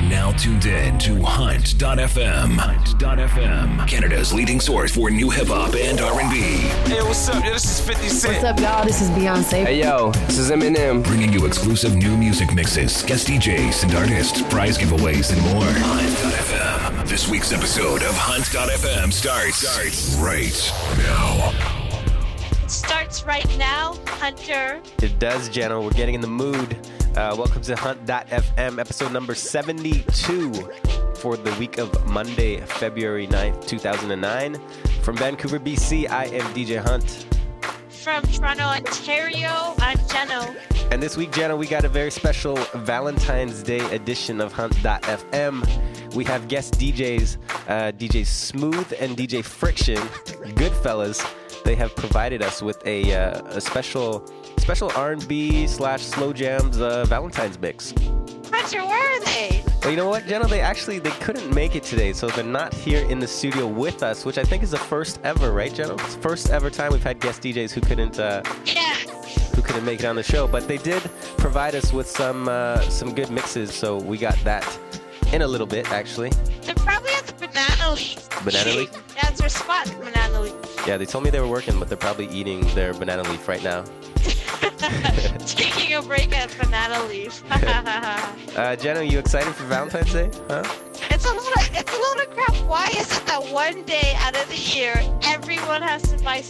are now tuned in to Hunt.fm. Hunt.fm, Canada's leading source for new hip hop and R&B. Hey, what's up? Yo, this is 50 Cent. What's up, y'all? This is Beyonce. Hey yo, this is Eminem. Bringing you exclusive new music mixes, guest DJs and artists, prize giveaways, and more. Hunt.fm. This week's episode of Hunt.fm starts, starts right now. It starts right now, Hunter. It does, Jenna. We're getting in the mood. Uh, welcome to Hunt.fm, episode number 72 for the week of Monday, February 9th, 2009. From Vancouver, BC, I am DJ Hunt. From Toronto, Ontario, I'm Jeno. And this week, Jenna, we got a very special Valentine's Day edition of Hunt.fm. We have guest DJs, uh, DJ Smooth and DJ Friktion, Goodfellas. They have provided us with a, uh, a special special R&B slash slow jams uh, Valentine's mix. Where are they? Well, you know what, Jenna? They actually they couldn't make it today, so they're not here in the studio with us, which I think is the first ever, right, Jenna? It's the first ever time we've had guest DJs who couldn't uh, Yeah. who couldn't make it on the show, but they did provide us with some uh, some good mixes, so we got that in a little bit, actually. They're probably banana leaf. Banana leaf? Yeah, it's their spot, banana leaf. Yeah, they told me they were working, but they're probably eating their banana leaf right now. Taking a break at banana leaf. Uh, Jenna, you excited for Valentine's Day? Huh? It's a lot of it's a load of crap. Why is it that one day out of the year everyone has to buy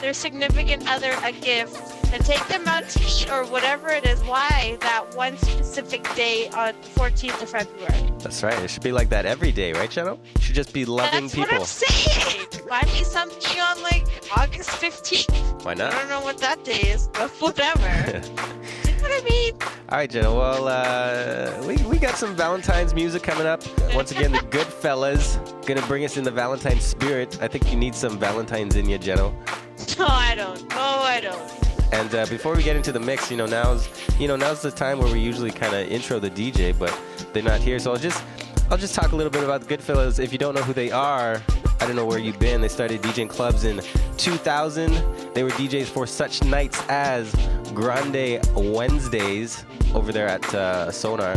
their significant other a gift and take them out to eat or whatever it is? Why that one specific day on the 14th of February? That's right. It should be like that every day, right, Jenna? You should just be loving That's people. what I'm saying. Buy me something on like August 15th. Why not? I don't know what that day is, but whatever. I mean? All right, Jenna. Well, uh, we, we got some Valentine's music coming up. Once again, the Goodfellas gonna bring us in the Valentine spirit. I think you need some Valentines in you, Jenna. No, I don't. No, I don't. And uh, before we get into the mix, you know, now's you know now's the time where we usually kind of intro the DJ, but they're not here, so I'll just I'll just talk a little bit about the Goodfellas. If you don't know who they are, I don't know where you've been. They started DJing clubs in 2000. They were DJs for such nights as Grande Wednesdays over there at uh, Sonar,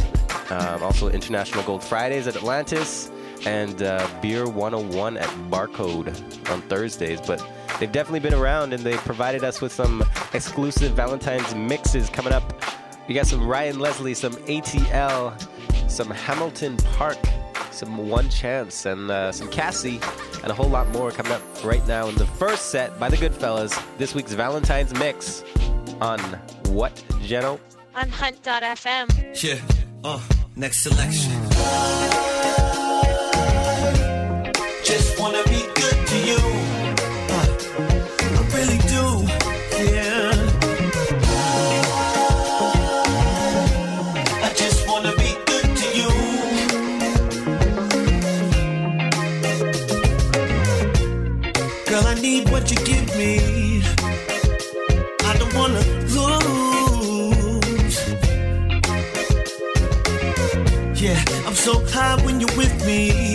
um, also International Gold Fridays at Atlantis, and uh, Beer 101 at Barcode on Thursdays. But they've definitely been around, and they provided us with some exclusive Valentine's mixes coming up. We got some Ryan Leslie, some ATL, some Hamilton Park, some One Chance, and uh, some Cassie, and a whole lot more coming up right now in the first set by the Goodfellas. This week's Valentine's mix on what, Jeno? On Hunt.fm. Yeah. Uh, next selection. Just wanna be good to you. So high when you're with me.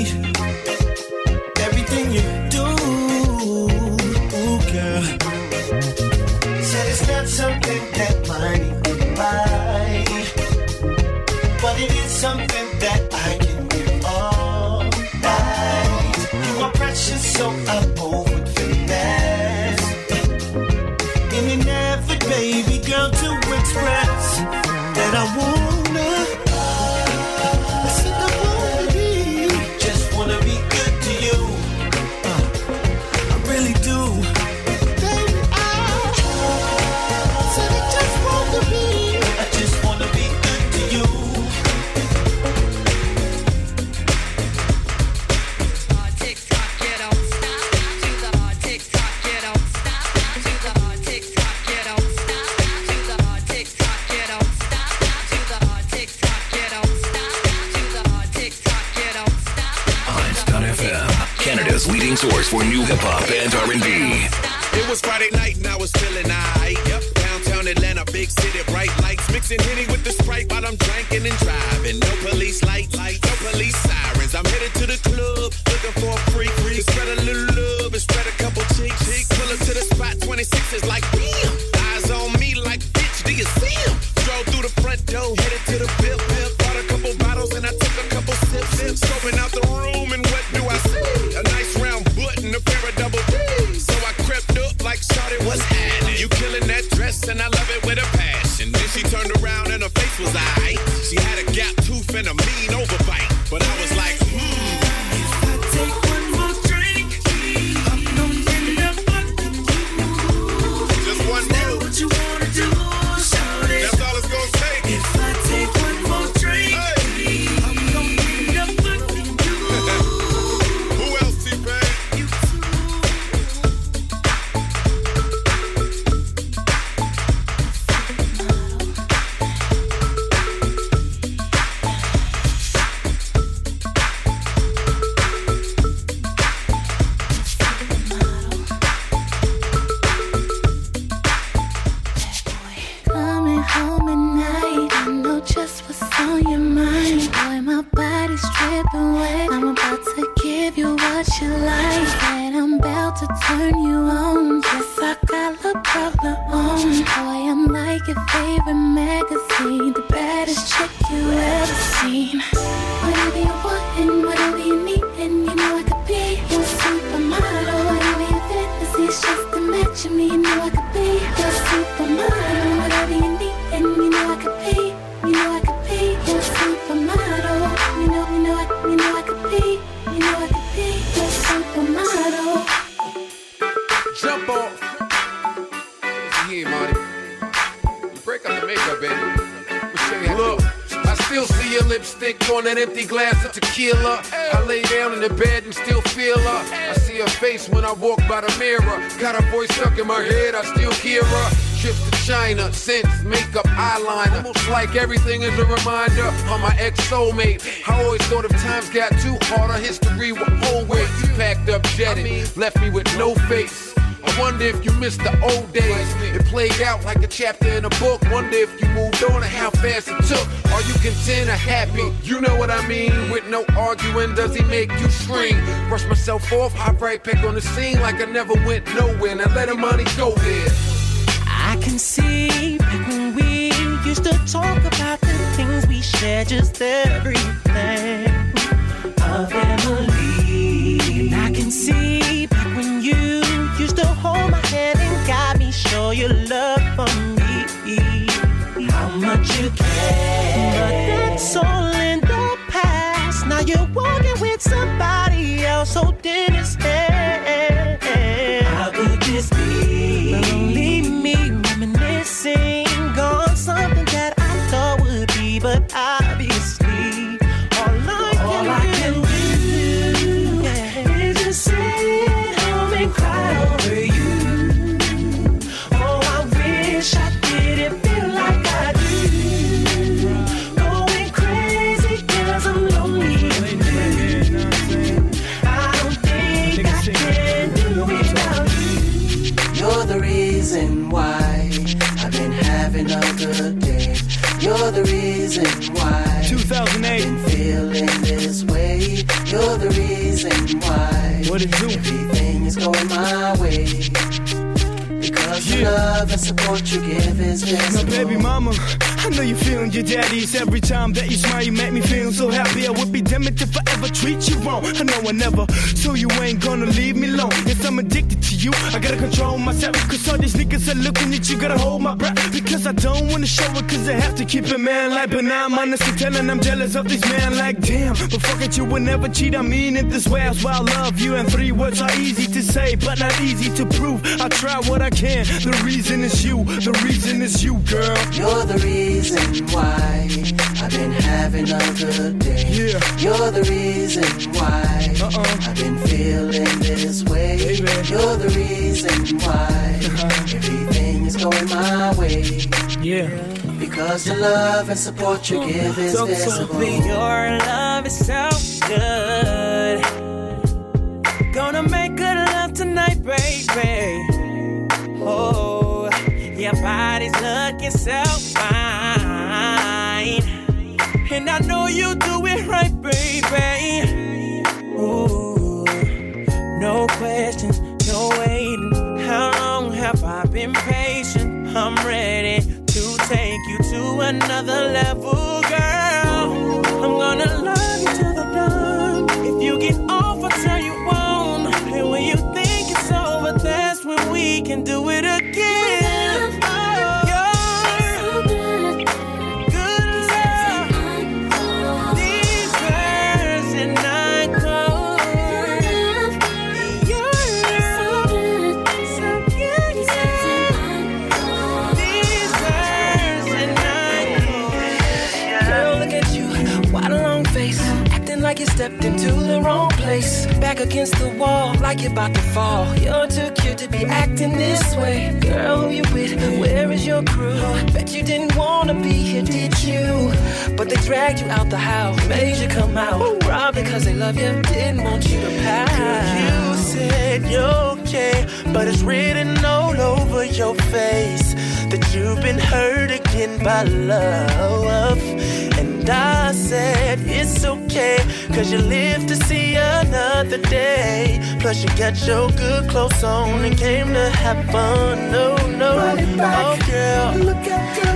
What you like, and I'm about to turn you on. Yes, I got a problem on. Boy, I'm like your favorite magazine, the baddest chick you ever seen. Whatever you want and whatever you need, and you know I could be your supermodel. Whatever your fantasy is just to match of me, you know I could be your supermodel. Lipstick on an empty glass of tequila. I lay down in the bed and still feel her. I see her face when I walk by the mirror. Got her voice stuck in my head, I still hear her. Trips to China, scents, makeup, eyeliner. Almost like everything is a reminder of my ex soulmate. I always thought if times got too hard, our history would always packed up, jetted, left me with no face. Wonder if you missed the old days. It played out like a chapter in a book. Wonder if you moved on and how fast it took. Are you content or happy? You know what I mean. With no arguing, does he make you scream? Brush myself off, hop right back on the scene like I never went nowhere. Now let the money go there. I can see back when we used to talk about the things we shared, just everything of Emily. I can see But that's all in the past. Now you're walking with somebody else holding his hand. What it do? everything is going my way. Because Yeah. love and support you give is Now, baby mama, I know you're feeling your daddy's. Every time that you smile, you make me feel so happy. I would be damned if I ever treat you wrong. I know I never, so you ain't gonna leave me alone. Yes, I'm addicted to you. I gotta control myself. All these niggas are looking at you, gotta hold my breath. Because I don't wanna show it, cause I have to keep it man like. But now I'm honestly telling I'm jealous of this man like, damn. But fuck it, you would never cheat. I mean it this way. That's why I love you. And three words are easy to say, but not easy to prove. I try what I can. The reason is you. The reason is you, girl. You're the reason why I've been having a good day. Yeah. You're the reason why Uh-uh. I've been feeling this way. Baby. You're the reason why uh-huh. everything is going my way. Yeah. Because the love and support you uh-huh. give is So- so visible. Your love is so good. Gonna make good love tonight, baby. Oh, your body's looking so fine. And I know you do it right, baby. Ooh, no questions, no waiting. How long have I been patient? I'm ready to take you to another level, girl. I'm gonna love you to the dawn. If you get off, I'll tell you on. And when you think it's over, that's when we can do it place. Back against the wall, like you're about to fall. You're too cute to be acting this way. Girl, who you with? Where is your crew? Bet you didn't wanna be here, did you? But they dragged you out the house, made you come out. Probably because they love you, didn't want you to pass. You said you're okay, but it's written all over your face that you've been hurt again by love. And I said it's okay, cause you live to see another day. Plus, you got your good clothes on and came to have fun. No, no, oh girl.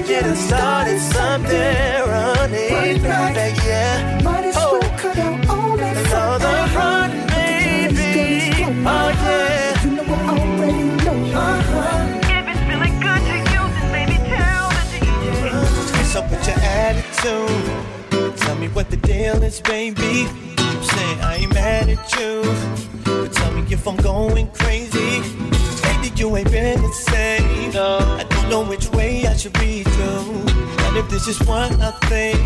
You done started something running back, yeah. Might as well cut out all that Another run, baby. Oh, yeah. You know I already know. Uh-huh. If it's feeling good to you, then baby tell the What's up with your Tell me what the deal is, baby. I'm saying I ain't mad at you. But tell me if I'm going crazy. Baby, you ain't been the same. No. I don't know which way I should be you. And if this is what I think,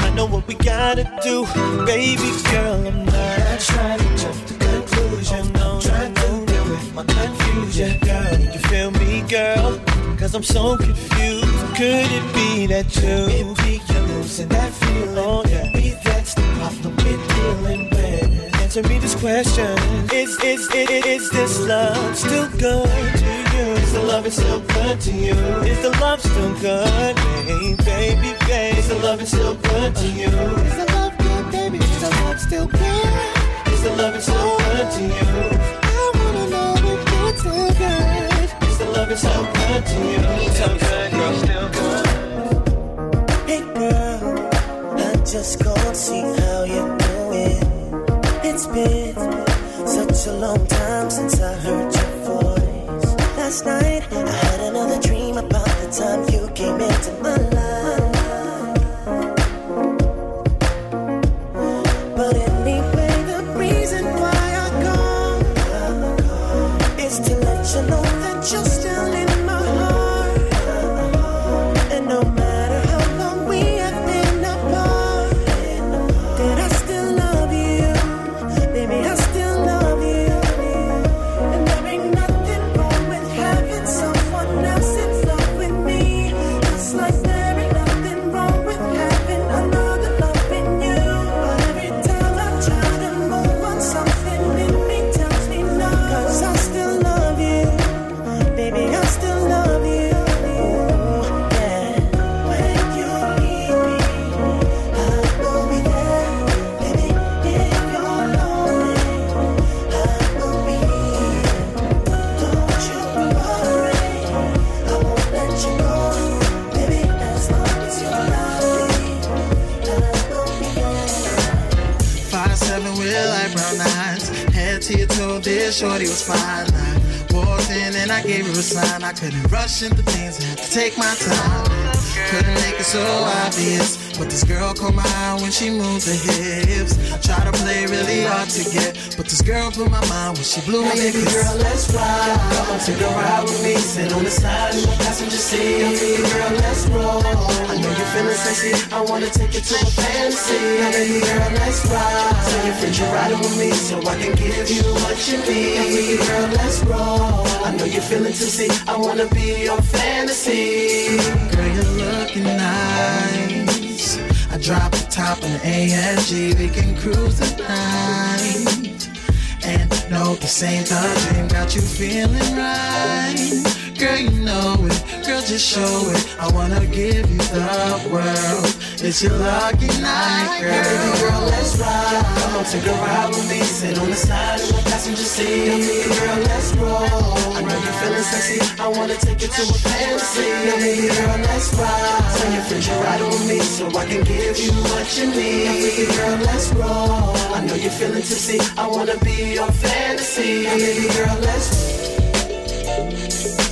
I know what we gotta do. Baby girl, I'm not trying to jump to conclusion. Oh, I'm trying to deal with my confusion. Girl, you feel me, girl? Cause I'm so confused. Could it be that you? Maybe you're losing that feeling. Oh, yeah. Maybe that's the problem we're dealing with. Answer me this question. Is, is, is, is this love still good to you? Is the love still good to you? Is the love still good? Hey, baby, baby. Is the love still good to you? Is the love good, baby? Is the love still good? Is the love still good to you? Still good. Is the love still good to you? So good, girl, still good. Hey, girl, I just called, see how you're doing. It's been such a long time since I heard your voice. Last night, I had another dream about the time you came into my life. Still shorty was fine. I walked in and I gave her a sign. I couldn't rush into things, had to take my time. Couldn't make it so obvious. But this girl caught my eye when she moved her hips. Try to play really hard to get, but this girl blew my mind when she blew me. baby girl, let's ride. Come on, take a ride with me. Sit on the side in the passenger seat. Baby girl. I sexy. I wanna take you to a fantasy. Now, baby girl, let's ride. Tell your friends you're riding with me, so I can give you what you need. Now, Baby girl, let's roll. I know you're feeling tipsy. I wanna be your fantasy. Girl, you're looking nice. I drop the top in the AMG, we can cruise tonight. And no, this ain't the dream, got you feeling right. Girl, you know it, girl, just show it. I wanna give you the world. It's your lucky night, girl. Baby girl, let's ride. Come on, take a ride with me. Sit on the side in the passenger seat. Baby girl, let's roll. I know you're feeling sexy. I wanna take you to a fantasy. Baby girl, let's ride. Tell your you're riding with me, so I can give you what you need. Baby girl, let's roll. I know you're feeling tipsy. I wanna be your fantasy. Baby girl, let's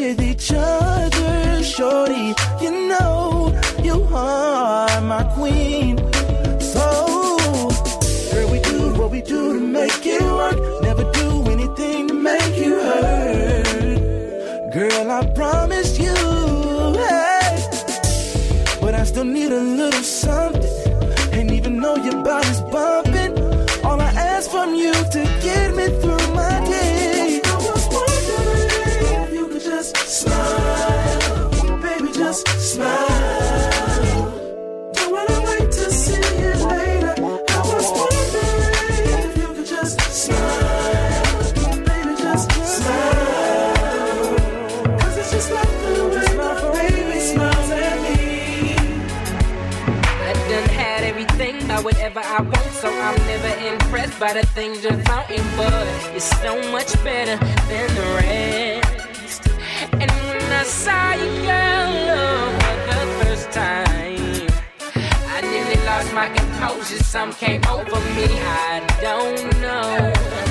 with each other, shorty. You know you are my queen. So girl, we do what we do to make it work. Never do anything to make you hurt. Girl, I promise you, hey. But I still need a little something. And even though your body's bumping whatever I want, so I'm never impressed by the things you're flaunting. But you're so much better than the rest. And when I saw you, girl, oh, for the first time, I nearly lost my composure. Some came over me. I don't know,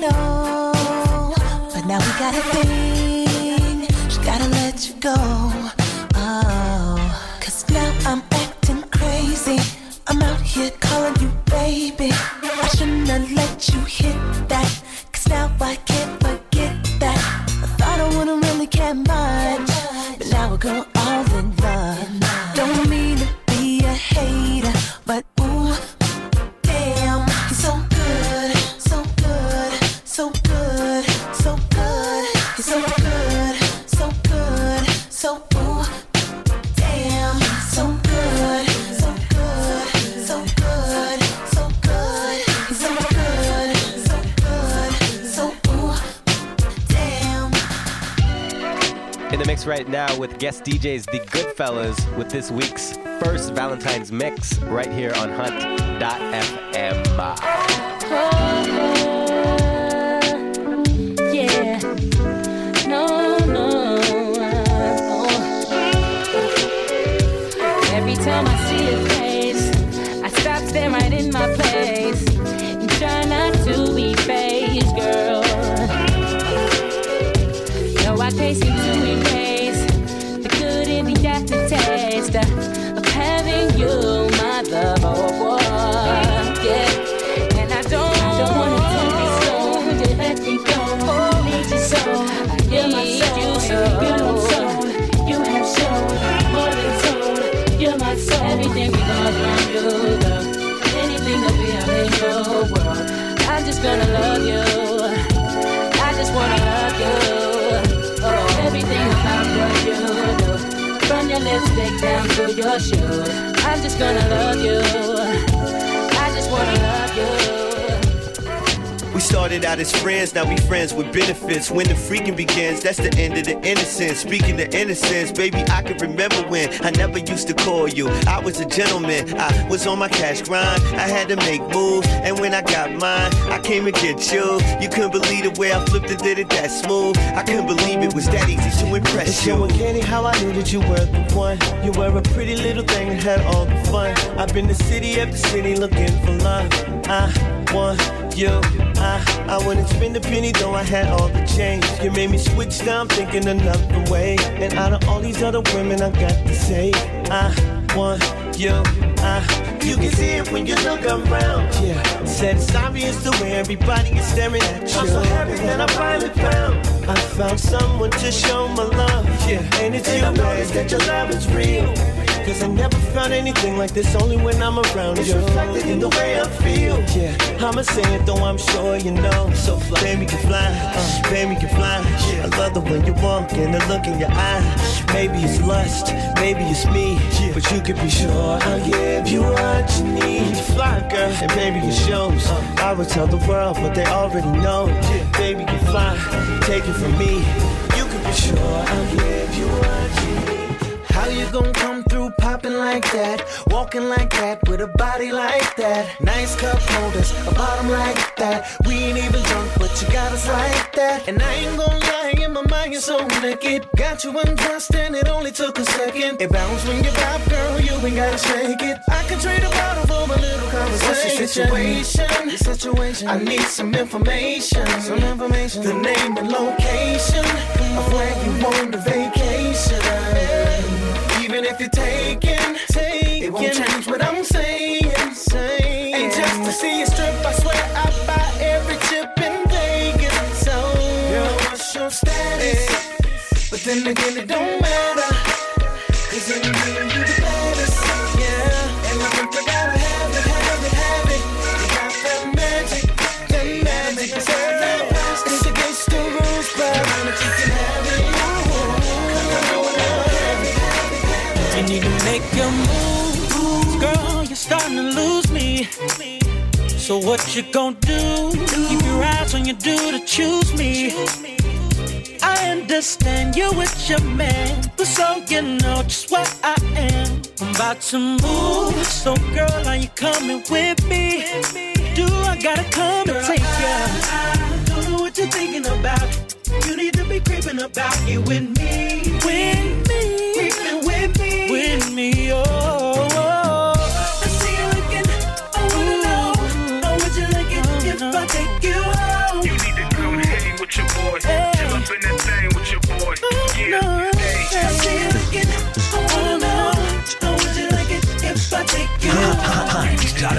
know, but now we got a thing. Right now with guest DJs The Goodfellas with this week's first Valentine's mix right here on Hunt.fm. your shoes. I'm just gonna love you. I just wanna love you. We started out as friends, now we friends with benefits. When the freaking begins, that's the end of the innocence. Speaking of innocence, baby, I can remember when I never used to call you. I was a gentleman, I was on my cash grind. I had to make moves, and when I got mine, I came to get you. You couldn't believe the way I flipped and did it that smooth. I couldn't believe it was that easy to impress It's you. so uncanny how I knew that you were the one. You were a pretty little thing that had all the fun. I've been to city after city looking for love. I want you. Uh, I, I wouldn't spend a penny though I had all the change. You made me switch now, I'm thinking another way. And out of all these other women, I got to say, I want you. I, you can see it when you look around. Yeah, said it's obvious the way everybody is staring at you. I'm so happy that I finally found. I found someone to show my love. Yeah, and it's you, notice that your love is real. Cause I never found anything like this only when I'm around It's you. reflected in the way I feel. Yeah, I'ma say it though I'm sure you know. So fly, baby can fly, uh, baby can fly. Yeah. I love the way you walk and the look in your eye. Maybe it's lust, maybe it's me, Yeah. but you can be sure I'll give you what you need. Fly, girl, and baby it shows. I would tell the world, but they already know. Yeah. Baby can fly, take it from me. You can be sure I'll give you what you need. How you gon' come through popping like that? Walking like that with a body like that. Nice cup holders, a bottom like that. We ain't even drunk, but you got us like that. And I ain't gon' lie, in my mind you're so naked. Got you undressed and it only took a second. It bounced when you pop, girl, you ain't gotta shake it. I can trade a bottle for a little conversation. What's situation? Your situation. I need some information. Some information. The name and location of where you want the vacation. If you're taken, it won't change what I'm saying. Ain't just to see you strip, I swear I buy every chip in Vegas. So, girl, what's your status? But then again, it don't matter. Cause in the end, you So what you gonna do? Keep your eyes on your dude to choose me. I understand you with your man, but so you know just what I am. I'm about to move, so girl, are you coming with me? Do I gotta come and take ya? I I don't know what you're thinking about. You need to be creeping about you with me, with me, creeping with me, with me. Oh.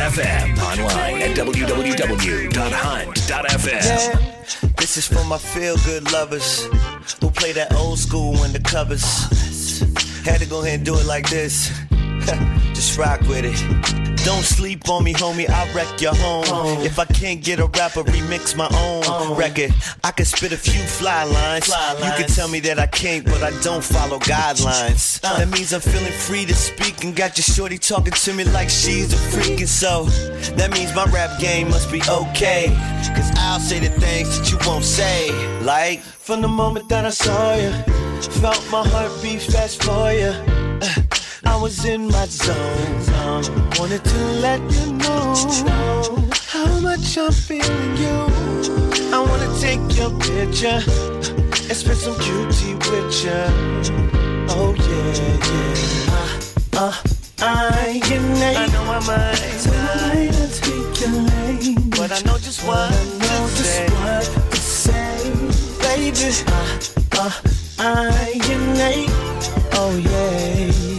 Online at www.hunt.fm. Yeah. This is for my feel good lovers who play that old school undercovers. Had to go ahead and do it like this. Just rock with it. Don't sleep on me, homie. I wreck your home. If I can't get a rapper, remix my own record. I can spit a few fly lines. You can tell me that I can't, but I don't follow guidelines. That means I'm feeling free to speak and got your shorty talking to me like she's a freak. And so that means my rap game must be okay. Cause I'll say the things that you won't say. Like from the moment that I saw you, felt my heart beat fast for you. Uh, I was in my zone. Wanted to let you know how much I'm feeling you. I wanna take your picture and spend some cutie with you. Oh yeah, yeah. Uh, uh, I get name. I know I might. So I take your name. But I know just what I know to just say. what to say, baby. Uh, uh, I get name. Oh yeah.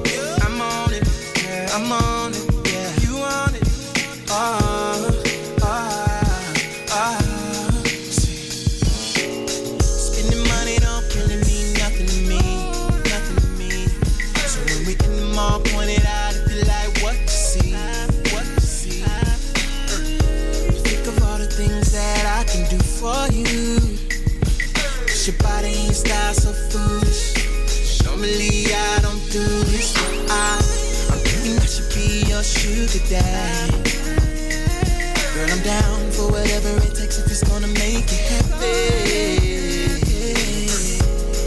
daddy. Girl, I'm down for whatever it takes if it's gonna make you happy.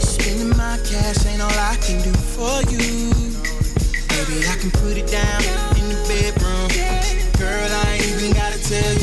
Spending my cash ain't all I can do for you. Maybe I can put it down in the bedroom. Girl, I ain't even gotta tell you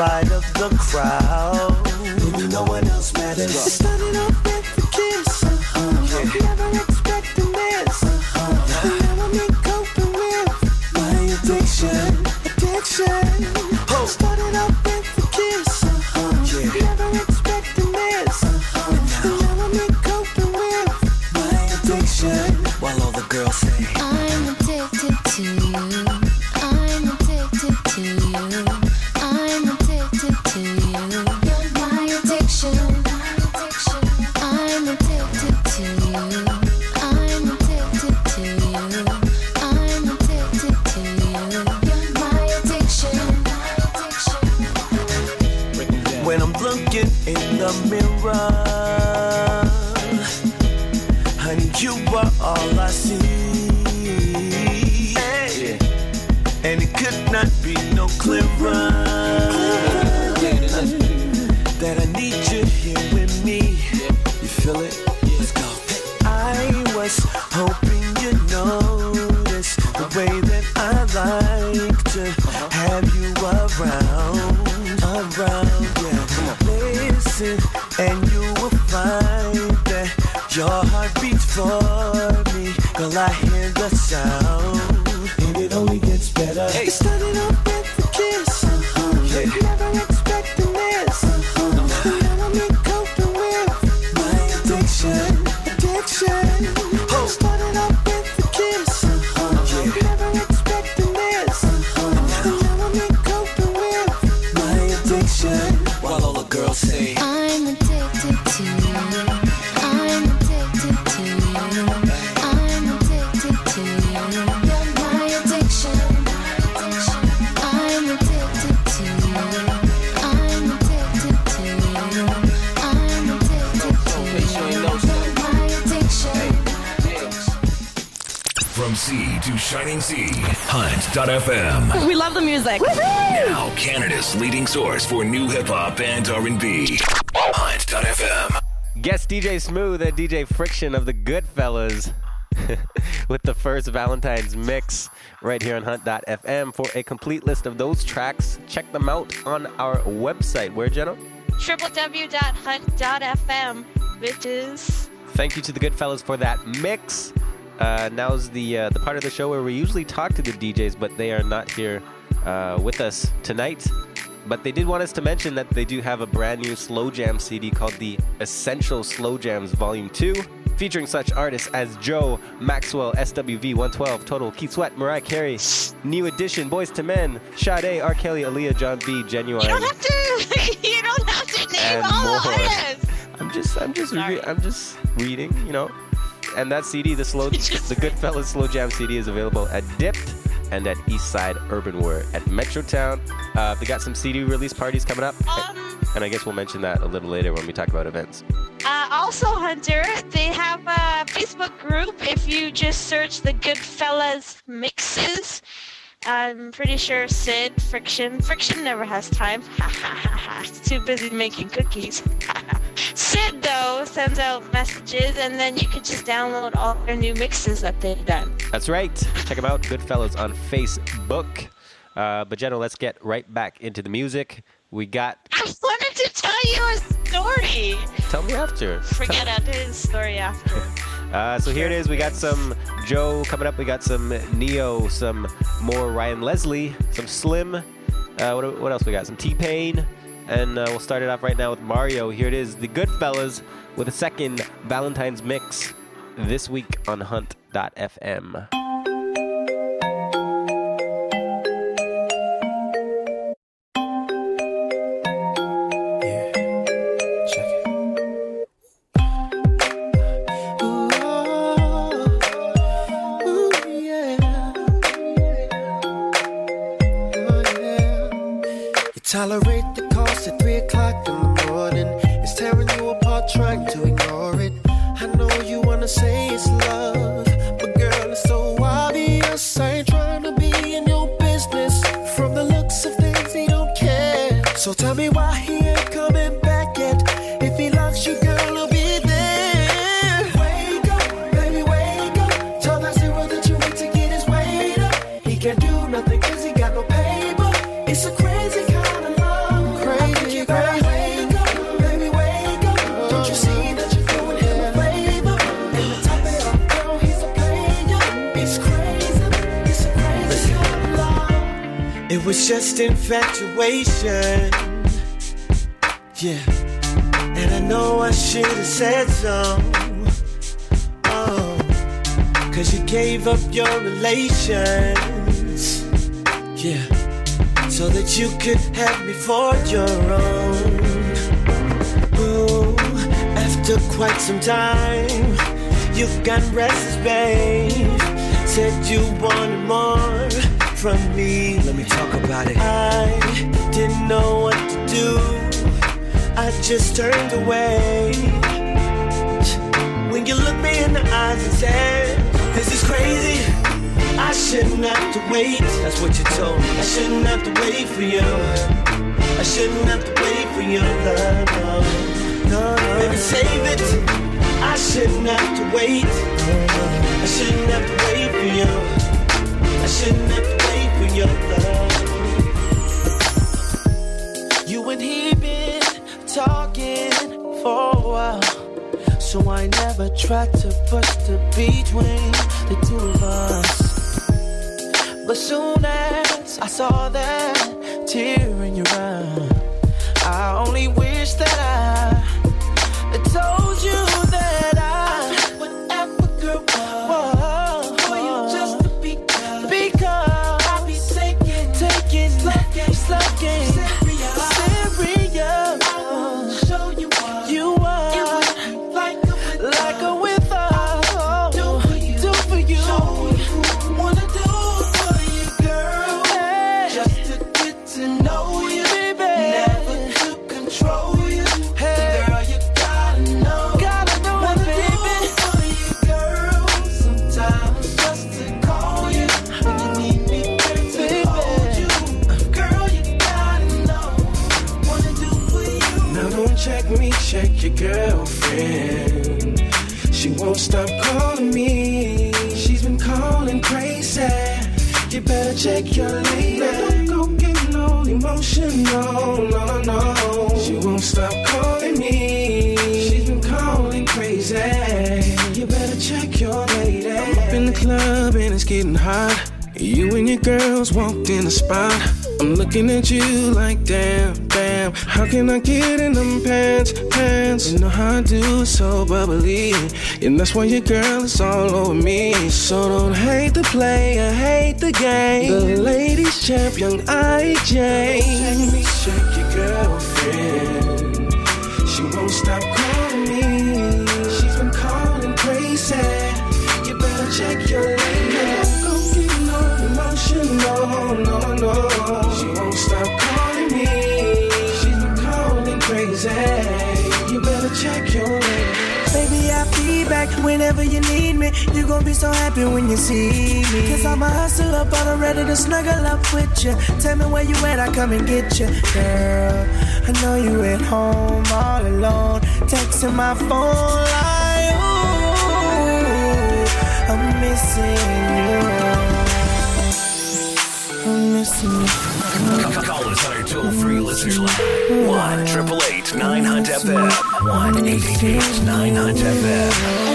spite of the crowd, I like to have you around, around, yeah. Listen, and you will find that your heart beats for me. Girl, I hear the sound, and it only gets better. Off with Canada's leading source for new hip hop and R&B. Hunt.fm. Guest DJ Smooth and DJ Friktion of the Goodfellas with the first Valentine's mix right here on Hunt.fm. For a complete list of those tracks, check them out on our website. Where, Jenna? www.hunt.fm, bitches. Thank you to the Goodfellas for that mix. Uh, now's the uh, the part of the show where we usually talk to the DJs, but they are not here uh, with us tonight. But they did want us to mention that they do have a brand new slow jam CD called the Essential Slow Jams Volume 2, featuring such artists as Joe, Maxwell, SWV 112, Total, Keith Sweat, Mariah Carey, New Edition, Boyz II Men, Sade, R. Kelly, Aaliyah, Jon B, Ginuwine. You don't have to. you don't have to name all more. the artists. I'm just, I'm just, re- I'm just reading, you know. And that CD, the slow, the Goodfellas Slow Jam CD, is available at Dipped and at Eastside Urban Wear at Metrotown. Uh, they got some CD release parties coming up, and I guess we'll mention that a little later when we talk about events. Uh, also, Hunter, they have a Facebook group. If you just search the Goodfellas mixes, I'm pretty sure Sid, Friktion, Friktion never has time. He's too busy making cookies. Sid, though, sends out messages, and then you can just download all their new mixes that they've done. That's right. Check them out, Goodfellas on Facebook. Uh, but Jenna, let's get right back into the music. We got I wanted to tell you a story. Tell me after. Forget do the story after. Uh, so here it is. We got some Joe coming up. We got some Neo, some more Ryan Leslie, some Slim. Uh, what, what else we got? Some T Pain. And uh, we'll start it off right now with Mario. Here it is, the Goodfellas, with a second Valentine's mix this week on Hunt.fm. infatuation. Yeah. And I know I should have said so. Oh. Cause you gave up your relations. Yeah. So that you could have me for your own. Ooh. After quite some time, you've got restless, babe. Said you wanted more from me. Let me talk about it. I didn't know what to do. I just turned away. When you looked me in the eyes and said, This is crazy. I shouldn't have to wait. That's what you told me. I shouldn't have to wait for you. I shouldn't have to wait for your love. No, no. Baby, save it. I shouldn't have to wait. I shouldn't have to wait for you. I shouldn't have to wait for your love. You and he been talking for a while. So I never tried to push the between the two of us. But soon as I saw that tear in your eye, I only wish that I told you check me, check your girlfriend. She won't stop calling me. She's been calling crazy. You better check your lady. Don't go getting all emotional. No, no, no. She won't stop calling me. She's been calling crazy. You better check your lady. I'm up in the club and it's getting hot. You and your girls walked in the spot. I'm looking at you like damn, damn. How can I get in them pants, pants? You know how I do, so bubbly. And that's why your girl is all over me. So don't hate the player, hate the game. The ladies champ, young IJ. Check me, check your girlfriend. Whenever you need me. You gon' be so happy when you see me. Cause I'm a hustler, but I'm ready to snuggle up with you. Tell me where you at, I come and get you. Girl, I know you at home all alone. Texting my phone like, ooh, I'm missing you. I'm missing you. Call us on our toll free listener line 1 888 9 Hunt FM. 1 888 9 Hunt FM.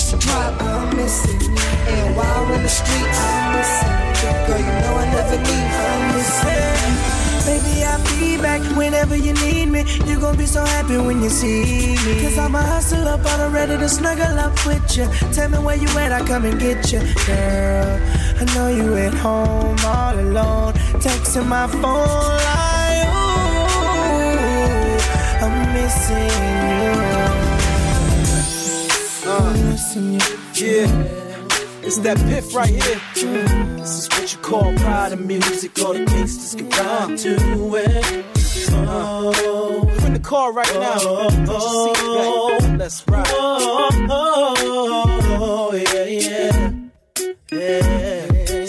Push the drop, I'm missing you. And while I'm in the streets, I'm missing you. Girl, you know I never leave, I'm missing you. Baby, I'll be back whenever you need me. You're gonna be so happy when you see me. Cause I'm a hustle up, I'm ready to snuggle up with you. Tell me where you at, I come and get you. Girl, I know you at home all alone. Texting my phone like, ooh, I'm missing you. You. Yeah. It's that piff right here. This is what you call pride of music. All the gangsters can rhyme to it. Oh, we're in the car right now. Back. Let's ride. Oh, yeah, yeah. Yeah.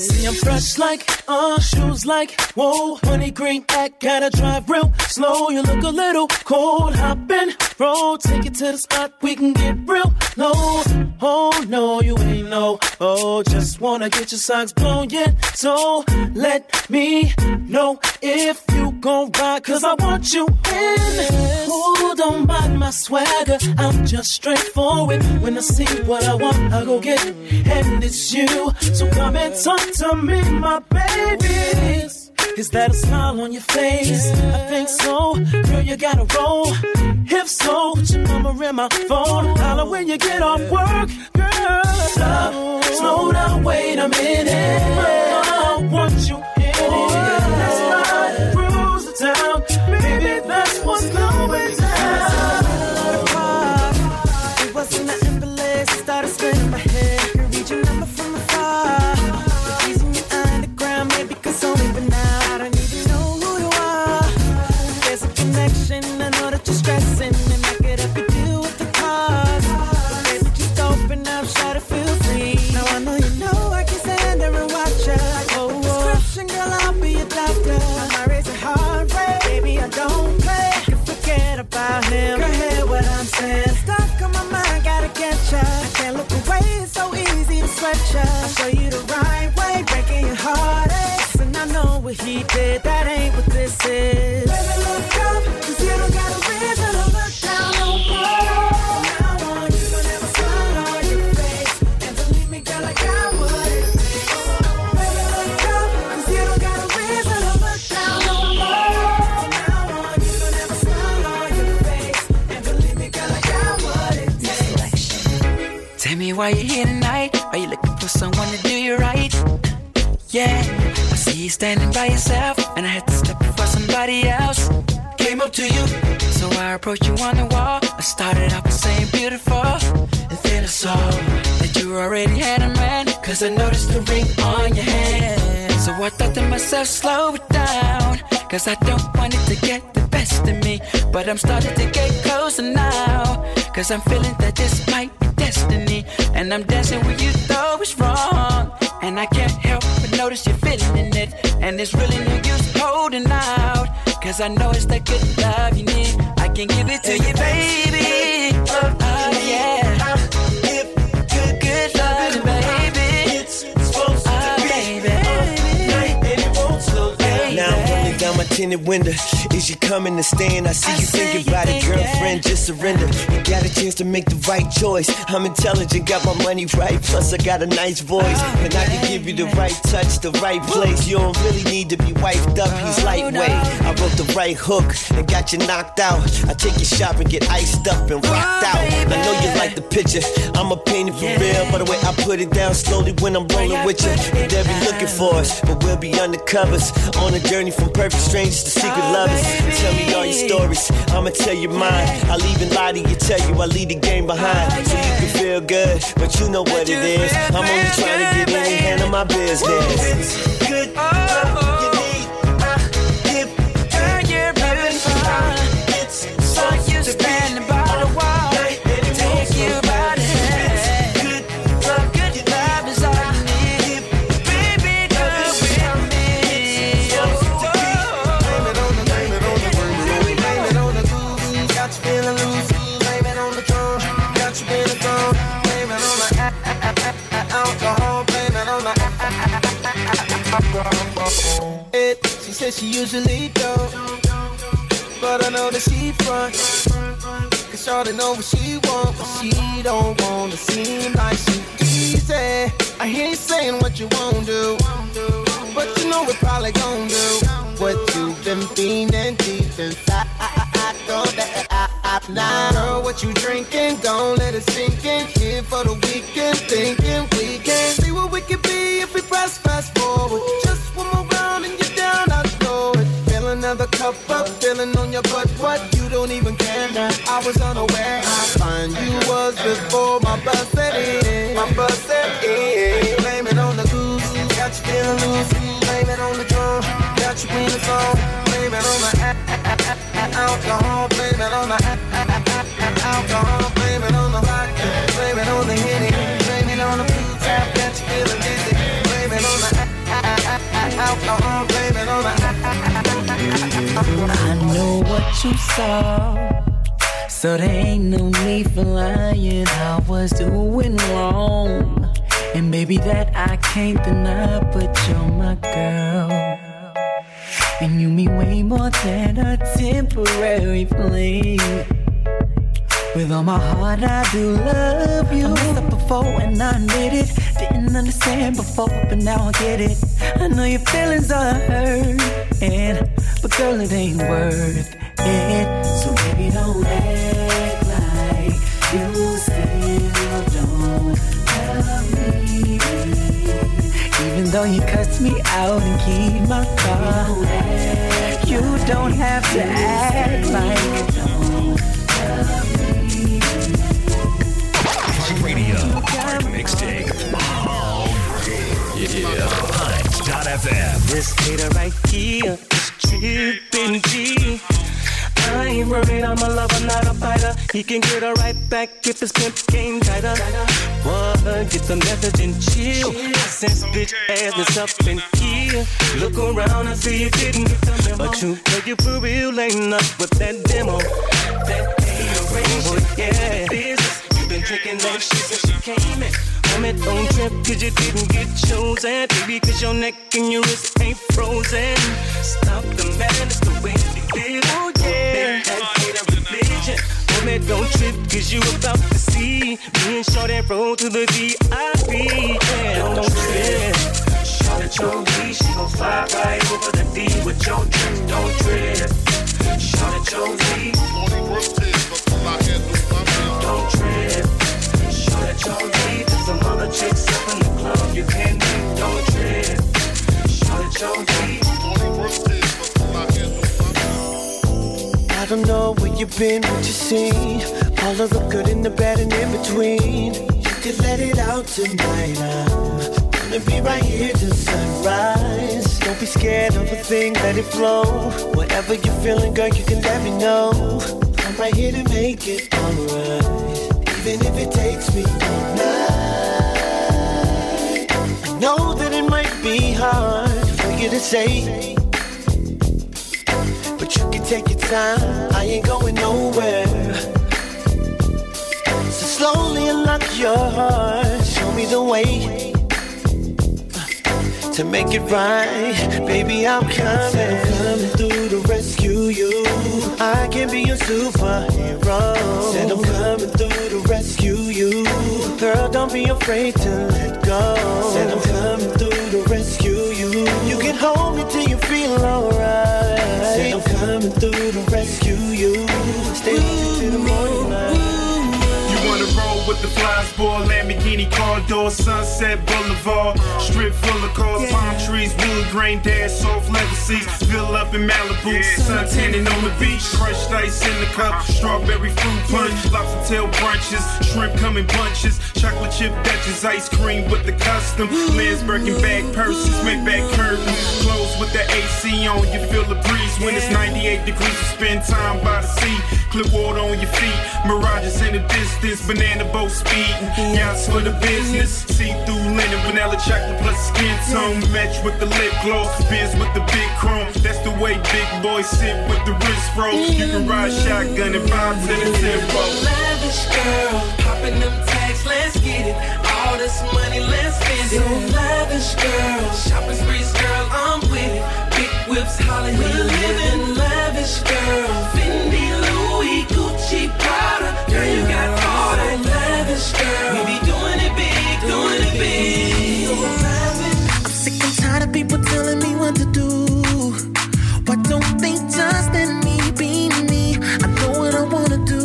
See, I'm fresh like, uh, shoes like, whoa, honey green act, gotta drive real slow. You look a little cold, hop in, roll, take it to the spot, we can get real low. Oh no, you ain't no, oh, just wanna get your socks blown, yeah. So let me know if you gon' ride, cause I want you in. Oh, don't mind my swagger, I'm just straightforward. When I see what I want, I go get it, and it's you. So come and talk to me, my baby. Is that a smile on your face? I think so. Girl, you gotta roll. If so, put your number in my phone. Holler when you get off work. Girl, stop. Slow down, wait a minute. I want you in it. Let's ride, cruise the town. Baby, that's what's going down. It wasn't nothing but myself, slow it down. Cause I don't want it to get the best of me. But I'm starting to get closer now. Cause I'm feeling that this might be destiny. And I'm dancing with you, though it's wrong. And I can't help but notice you're feeling it. And there's really no use holding out. Cause I know it's the good love you need. I can give it to you, baby. Tinted window. Is you coming to stand? I see you thinking about it, girlfriend. Just surrender. You got a chance to make the right choice. I'm intelligent, got my money right. Plus, I got a nice voice. And I can give you the right touch, the right place. You don't really need to be wiped up, he's lightweight. I wrote the right hook and got you knocked out. I take you shopping, get iced up and rocked out. I know you like the picture. I'm a painter for real. By the way, I put it down slowly when I'm rolling with you. They'll be looking for us, but we'll be undercovers. On a journey from perfect strangers to secret lovers. Tell me all your stories, I'ma tell you mine. I'll even lie to you, tell you I leave the game behind. So you can feel good, but you know what it is. I'm only trying to get in and handle my business. She usually go. But I know that she front. Cause Shawty know what she want, but she don't wanna seem like she easy. I hear you saying what you won't do, but you know we probably gon' do what you've been feeling deep inside. Know that I, I, now, girl, what you drinking? Don't let it sink in. Here for the weekend, thinking we can see what we can be if we press fast forward. Just another cup up, feeling on your butt. What you don't even care now. I was unaware. I find you was before my in. My in. Blame it on the goose, got you feeling loose. Blame it on the drum, got you in the zone. Blame it on a- alcohol. Blame it on a- alcohol. Blame it on the vodka. Blame it on the henny. Blame it on the blue tap, got you feeling dizzy. Blame it on the alcohol. Blame I know what you saw. So there ain't no need for lying. I was doing wrong. And baby, that I can't deny, but you're my girl. And you mean way more than a temporary fling. With all my heart, I do love you. I up before and I admit it. Didn't understand before, but now I get it. I know your feelings are hurt, and but girl, it ain't worth it. So baby, don't act like you still don't love me. Even though you cussed me out and keep my car, you don't have to act like Mixtape. Yeah. Hunt.fm. This hater right here is tripping G. I ain't worried, I'm a lover, not a fighter. He can get her right back if his pimp game tighter. What? Get the message and chill. Since bitch ass is up in here. Look around and see you didn't get the memo. But you know you for real ain't enough with that demo. That hateration, yeah. Business. You been drinking that shit since you came in. Homie, don't trip cause you didn't get chosen. Baby, cause your neck and your wrist ain't frozen. Stop the madness the way you live. Oh, yeah. That hate a religion. Homie, don't trip cause you about to see. Me and Shorty roll to the VIP. Yeah, don't trip. Shorty your D, she gon' fly right over the D with your drip. Don't trip. Shorty your D. Don't trip. Shorty your D. Some other chicks up in the club you can't trip. Shorty your. I don't know where you've been, what you've seen. All of the good and the bad and in between. You could let it out tonight. I'm gonna be right here till sunrise. Don't be scared of a thing, let it flow. Whatever you're feeling, girl, you can let me know. I'm right here to make it alright. Even if it takes me all night. I know that it might be hard for you to say. But you can take your time, I ain't going nowhere. So slowly unlock your heart, show me the way uh, to make it right. Baby, I'm coming, I'm coming through to rescue you. I can be your superhero. Said I'm coming through to. Girl, don't be afraid to let go. Said I'm coming through to rescue you. You can hold me till you feel alright. Said I'm coming through to rescue you. Stay with you till the morning with the flies, boy? Lamborghini car door, Sunset Boulevard, strip full of cars, palm trees, wood grain dash, soft leather seats, fill up in Malibu, sun tanning on the beach, crushed ice in the cup, strawberry fruit punch, lobster tail brunches, shrimp come in bunches, chocolate chip Dutchess, ice cream with the custom, Lens Birkin bag purses, make back curtains, clothes with the AC on, you feel the breeze. When it's 98 degrees, you spend time by the sea, clear water on your feet, mirages in the distance, banana boat speeding, yachts for the business, see-through linen, vanilla chocolate plus skin tone, match with the lip gloss, biz with the big chrome, that's the way big boys sit with the wrist froze, you can ride shotgun and vibe to the tempo. Lavish girl, popping them tags, let's get it. All this money, let's spend it. So lavish girl, shopping sprees, girl, I'm with it. Big wheel lips, Hollywood living lavish, girl. Fendi, Louis, Gucci, Prada. Girl, you got all that girl. We be doing it big, doing it big. I'm sick and tired of people telling me what to do. Why don't they just let me be me? I know what I wanna do,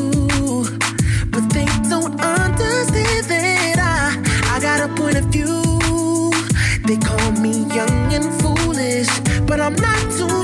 but they don't understand that I I got a point of view. They call me young and foolish, but I'm not too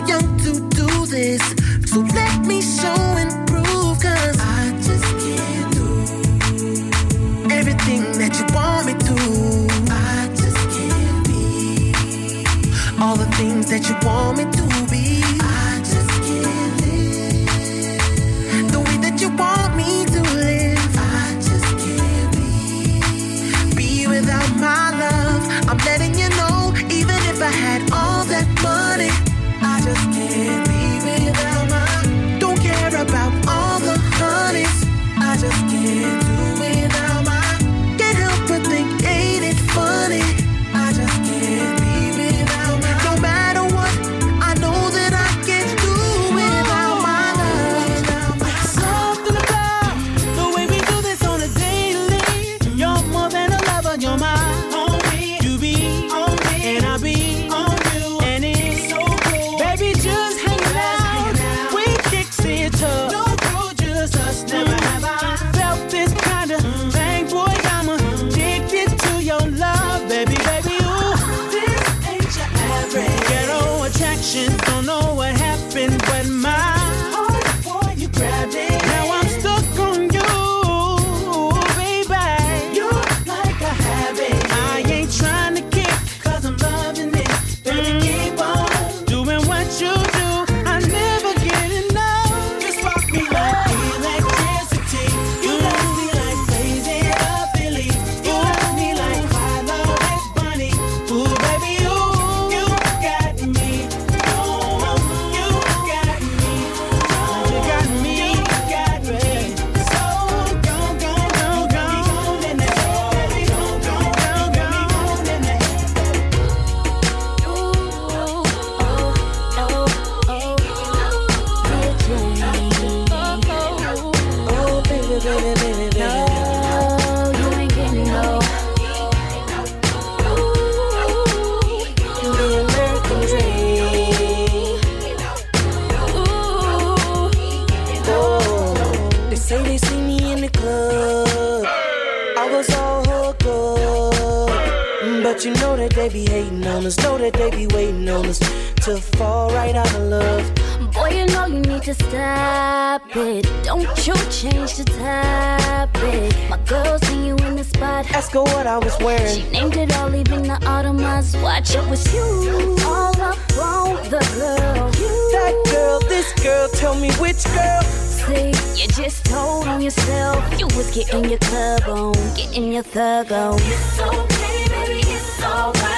they be hating on us. Know that they be waiting on us to fall right out of love. Boy, you know you need to stop it. Don't you change the topic. My girl seen you in the spot. Ask her what I was wearing. She named it all, leaving the Audemars watch. It was you, all up on the girl. You. That girl, this girl, tell me which girl. See, you just told on yourself. You was getting your club on, getting your thug on. It's okay, baby, it's alright.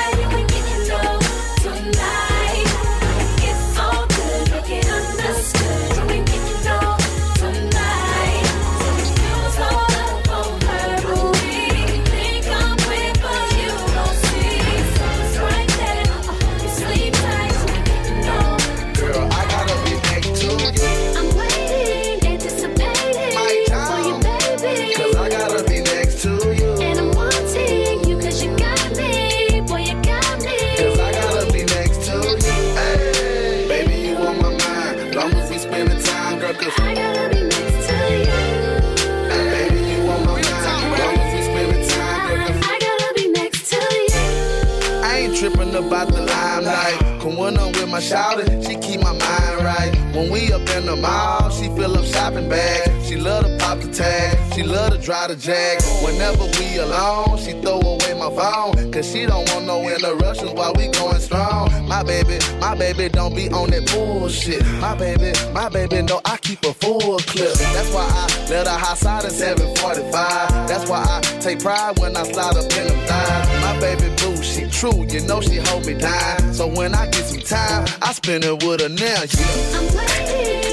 My shouty, she keep my mind right. When we up in the mall, she fill up shopping bags. She love to pop the tag. She love to drive the jag. Whenever we alone, she throw away my phone. Cause she don't want no interruptions while we going strong. My baby, my baby don't be on that bullshit. My baby, my baby know I keep a full clip. That's why I let her high side at 745. That's why I take pride when I slide up in them thighs. My baby boo, she true, you know she hold me down. So when I get some time, I spend it with her now, yeah. I'm waiting,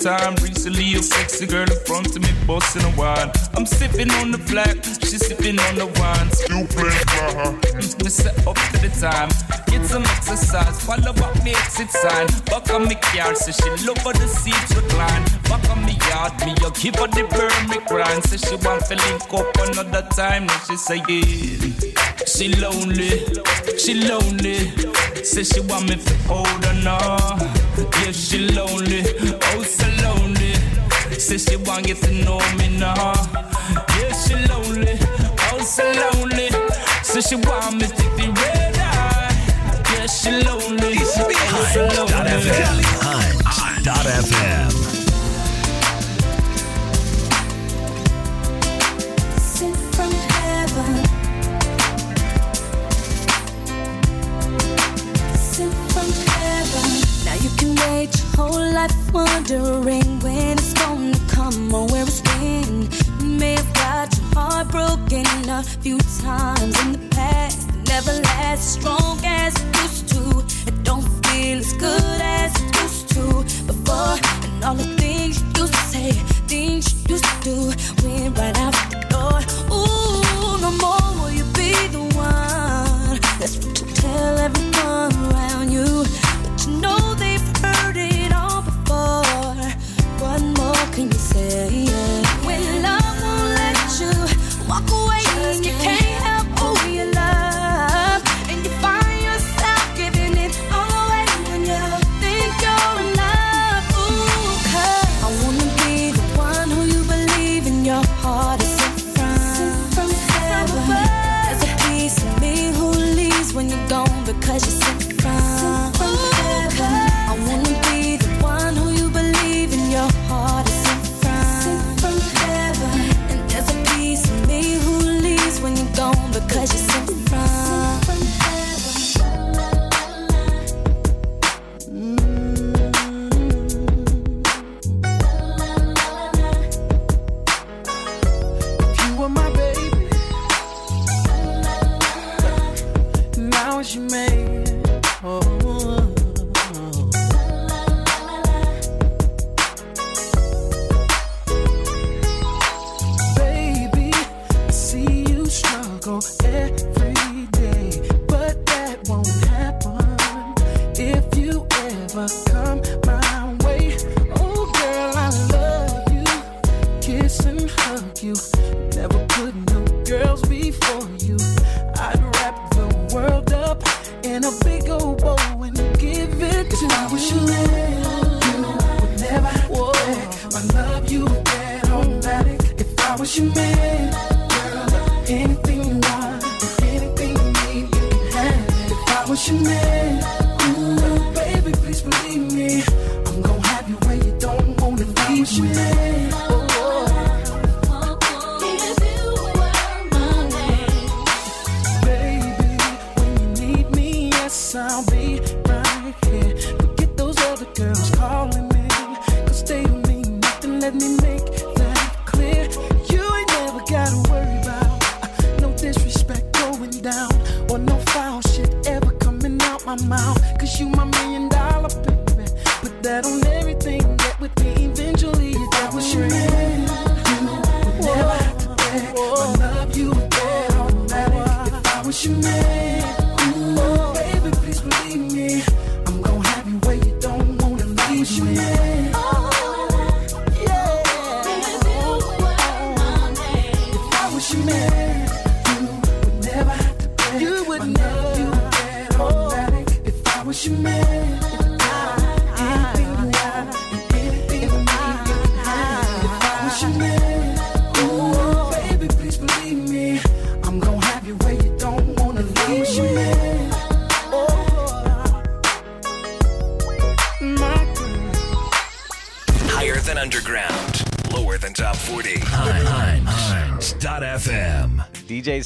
time. Recently, a sexy girl in front of me busting a wine. I'm sipping on the black, she's sipping on the wine. Still playing for her. Me set up to the time. Get some exercise, follow up me exit sign. Back on me car, so she love how the seats recline. Back on me yard, me you give her the burn me grind. So she want to link up another time. Now she say yeah. She lonely, she lonely. Say she want me to hold her now. Yeah, she lonely, oh so lonely. Say she want get to know me now. Yeah, she lonely, oh so lonely. Say she want me to take the red eye. Yeah, she lonely, oh so lonely. Hunt.fm. Sent whole life wondering when it's gonna come or where it's been. May have got your heart broken a few times in the past. Never as strong as it used to. It don't feel as good as it used to before. And all the things you used to say, things you used to do, went right out the door. Ooh, no more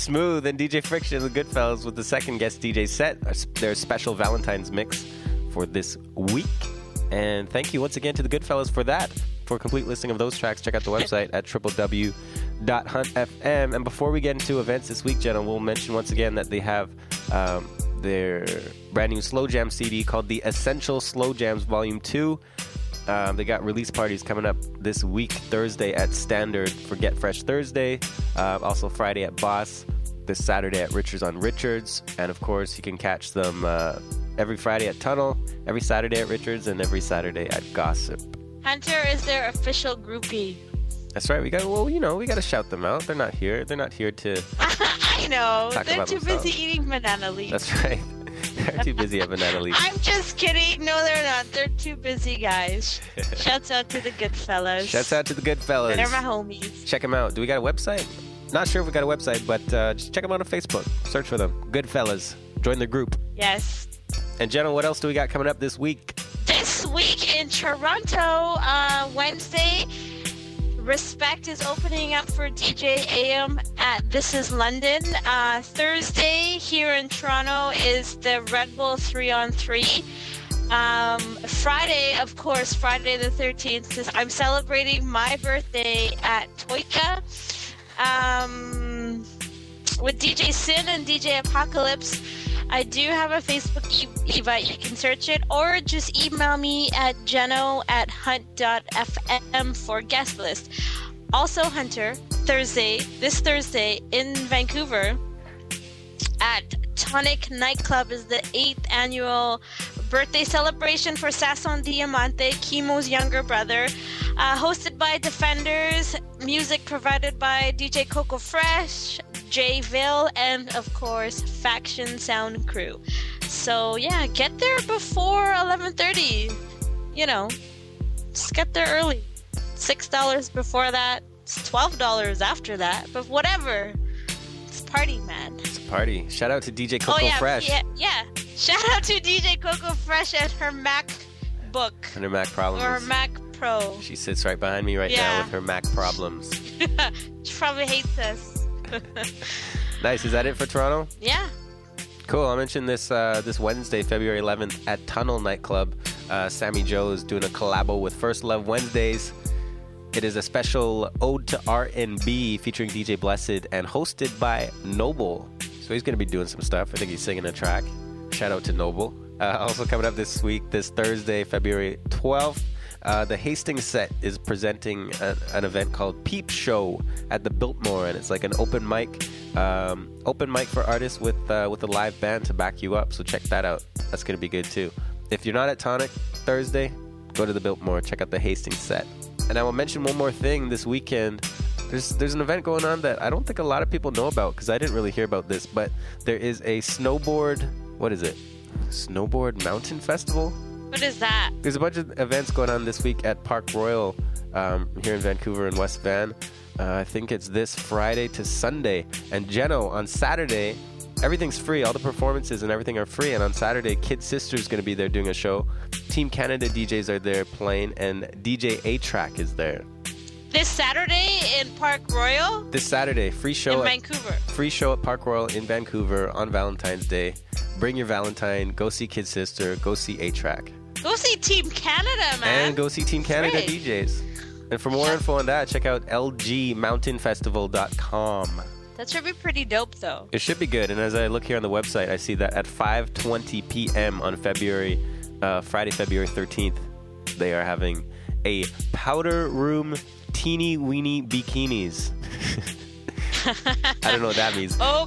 Smooth and DJ Friktion, the Goodfellas, with the second guest DJ set, their special Valentine's mix for this week. And thank you once again to the Goodfellas for that. For a complete listing of those tracks, check out the website at www.huntfm. And before we get into events this week, Jenna, we'll mention once again that they have um, their brand new Slow Jam CD called the Essential Slow Jams Volume 2 Um, they got release parties coming up this week, Thursday at Standard for Get Fresh Thursday. Uh, also Friday at Boss. This Saturday at Richards on Richards. And of course, you can catch them uh, every Friday at Tunnel, every Saturday at Richards, and every Saturday at Gossip. Hunter is their official groupie. That's right. We got well, you know, we got to shout them out. They're not here. They're not here to. I know. They're too themselves. busy eating banana leaves. That's right. They're too busy at Banana Leaf. I'm just kidding. No, they're not. They're too busy, guys. Shouts out to the good fellas. Shouts out to the good fellas. They're my homies. Check them out. Do we got a website? Not sure if we got a website, but uh, just check them out on Facebook. Search for them. Good fellas. Join the group. Yes. And Jenna, what else do we got coming up this week? This week in Toronto, uh, Wednesday, Respect is opening up for DJ AM at This Is London. Uh, Thursday here in Toronto is the Red Bull 3 on 3. Um, Friday, of course, Friday the 13th, I'm celebrating my birthday at Toika um, with DJ Sin and DJ Apocalypse. I do have a Facebook e- evite. You can search it or just email me at jeno at hunt.fm for guest list. Also, Hunter, Thursday, this Thursday in Vancouver at Tonic Nightclub is the eighth annual birthday celebration for Sasson Diamante, Kimo's younger brother. Uh, hosted by Defenders, music provided by DJ Coco Fresh, Jay Ville, and of course Faction Sound Crew. So yeah, get there before 11:30. You know, just get there early. Six dollars before that. It's twelve dollars after that. But whatever. It's party, man. It's a party. Shout out to DJ Coco oh yeah, Fresh. yeah, yeah. Shout out to DJ Coco Fresh and her Mac book And her Mac problems. or her Mac Pro. She sits right behind me right now with her Mac problems. she probably hates us. Nice. Is that it for Toronto? yeah. Cool. I'll mention this uh, this Wednesday, February 11th at Tunnel Nightclub. Uh, Sammy Joe is doing a collabo with First Love Wednesdays. It is a special ode to R&B featuring DJ Blessed and hosted by Noble. So he's going to be doing some stuff. I think he's singing a track. Shout out to Noble. Uh, also coming up this week, this Thursday, February 12th, uh, the Hastings set is presenting a, an event called Peep Show at the Biltmore, and it's like an open mic, um, open mic for artists with uh, with a live band to back you up. So check that out. That's gonna be good too. If you're not at Tonic Thursday, go to the Biltmore. Check out the Hastings set. And I will mention one more thing this weekend. There's there's an event going on that I don't think a lot of people know about because I didn't really hear about this, but there is a snowboard. What is it? Snowboard Mountain Festival. What is that? There's a bunch of events going on this week at Park Royal um, here in Vancouver and West Van. Uh, I think it's this Friday to Sunday. And Geno, on Saturday, everything's free. All the performances and everything are free. And on Saturday, Kid Sister's going to be there doing a show. Team Canada DJs are there playing, and DJ A-Trak is there. This Saturday in Park Royal This Saturday, free show in at Vancouver. Free show at Park Royal in Vancouver on Valentine's Day. Bring your Valentine. Go see Kid Sister. Go see A-Trak. Go see Team Canada, man. And go see Team Canada DJs. And for more info on that, check out lgmountainfestival.com. That should be pretty dope, though. It should be good. And as I look here on the website, I see that at 5:20 p.m. on February, uh, Friday, February 13th, they are having a powder room teeny weeny bikinis. I don't know what that means. Oh,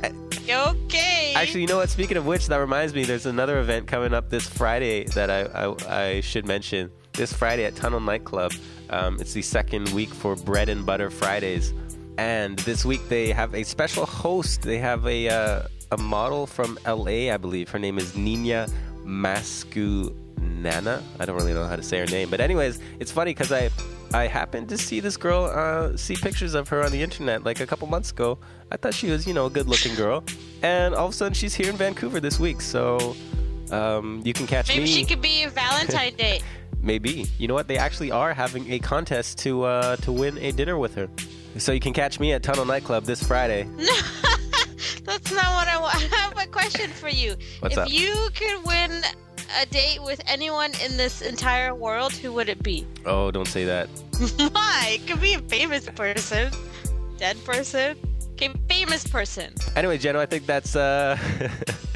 okay. Actually, you know what? Speaking of which, that reminds me. There's another event coming up this Friday that I I, I should mention. This Friday at Tunnel Nightclub. Um, it's the second week for Bread and Butter Fridays, and this week they have a special host. They have a uh, a model from LA, I believe. Her name is Nina Mascunana. I don't really know how to say her name, but anyways, it's funny because I I happened to see this girl, uh, see pictures of her on the internet like a couple months ago. I thought she was, you know, a good looking girl. And all of a sudden she's here in Vancouver this week. So um, you can catch Maybe me. she could be Valentine Day. Maybe. You know what? They actually are having a contest to uh, to win a dinner with her. So you can catch me at Tunnel Nightclub this Friday. No, that's not what I want. I have a question for you. What's if up? you could win a date with anyone in this entire world, who would it be? Oh, don't say that. Why? It could be a famous person, dead person. Okay, famous person. Anyway, Jeno, I think that's uh,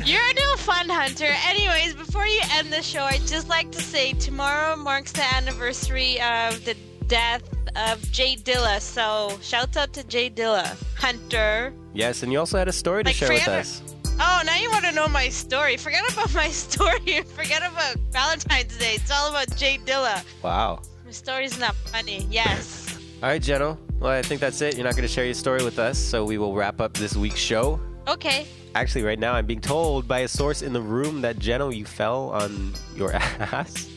You're a new fun hunter. Anyways, before you end the show, I'd just like to say tomorrow marks the anniversary of the death of Jay Dilla. So shouts out to Jay Dilla, Hunter. Yes, and you also had a story to Like, share with us. Oh, now you want to know my story. Forget about my story. Forget about Valentine's Day. It's all about Jay Dilla. Wow. My story's not funny. Yes. All right, Jeno. Well, I think that's it. You're not going to share your story with us, so we will wrap up this week's show. Okay. Actually, right now, I'm being told by a source in the room that Jeno, you fell on your ass.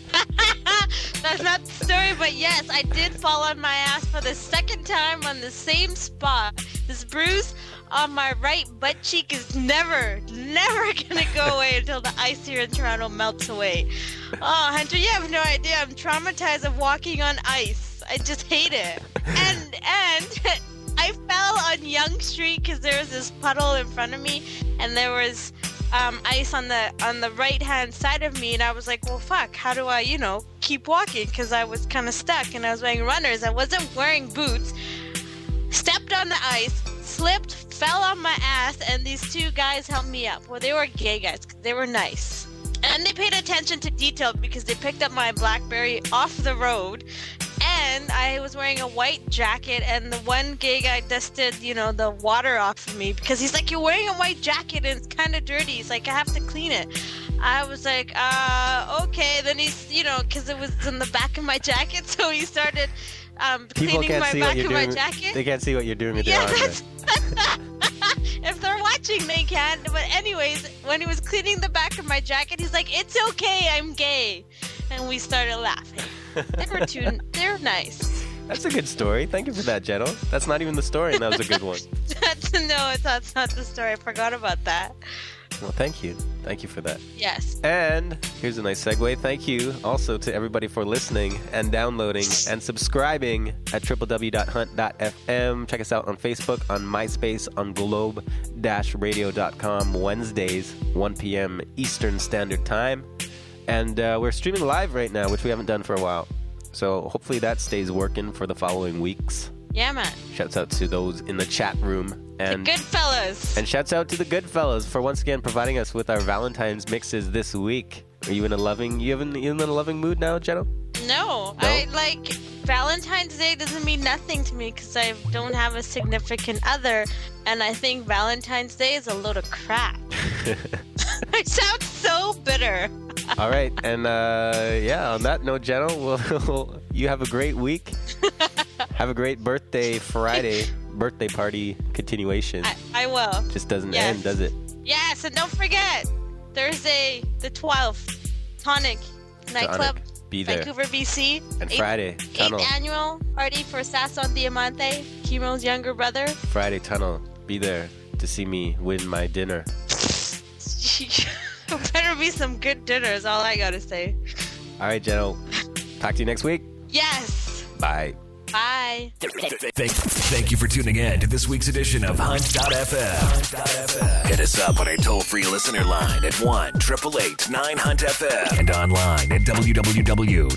That's not the story, but yes, I did fall on my ass for the second time on the same spot. This bruise on my right butt cheek is never, never gonna go away until the ice here in Toronto melts away. Oh, Hunter, you have no idea. I'm traumatized of walking on ice. I just hate it. And and I fell on Yonge Street because there was this puddle in front of me, and there was um, ice on the on the right hand side of me, and I was like, well, fuck, how do I, you know, keep walking? Because I was kind of stuck, and I was wearing runners. I wasn't wearing boots. Stepped on the ice, slipped, fell on my ass, and these two guys helped me up. Well, they were gay guys. They were nice. And they paid attention to detail because they picked up my Blackberry off the road. And I was wearing a white jacket, and the one gay guy dusted, you know, the water off of me because he's like, You're wearing a white jacket and it's kind of dirty. He's like, I have to clean it. I was like, uh, okay. Then he's, you know, because it was in the back of my jacket, so he started um, People cleaning my back of my doing. jacket. They can't see what you're doing with Yeah, your if they're watching, they can. But anyways, when he was cleaning the back of my jacket, he's like, "It's okay, I'm gay," and we started laughing. They were too. They're nice. That's a good story. Thank you for that, Jeno. That's not even the story, and that was a good one. That's, no, it's- that's not the story. I forgot about that. Well, thank you. Thank you for that. Yes. And here's a nice segue. Thank you also to everybody for listening and downloading and subscribing at www.hunt.fm. Check us out on Facebook, on MySpace, on globe-radio.com Wednesdays, 1 p.m. Eastern Standard Time. And uh, we're streaming live right now, which we haven't done for a while. So hopefully that stays working for the following weeks. Yeah, man. Shouts out to those in the chat room. And Good fellas. and shouts out to the Goodfellas for once again providing us with our Valentine's mixes this week. Are you in a loving you in, you in a loving mood now, Jeno? No, I like Valentine's Day doesn't mean nothing to me because I don't have a significant other, and I think Valentine's Day is a load of crap. I sound so bitter. All right, and uh, yeah, on that note, Jeno, we'll, you have a great week. have a great birthday Friday birthday party continuation. I, I will. Just doesn't Yes. end, does it? Yes, and don't forget Thursday the 12th, Tonic nightclub, Be there. Vancouver, BC. And Friday, Tunnel. Eighth annual party for Sason Diamante, Kimo's younger brother. Friday tunnel. Be there to see me win my dinner. Better be some good dinners. All I gotta say. All right, Jeno. Talk to you next week. Yes. Bye. Bye. Thank, thank you for tuning in to this week's edition of Hunt.fm. Hit us up on our toll free listener line at 1 888 9 Hunt FM and online at www.hunt.fm.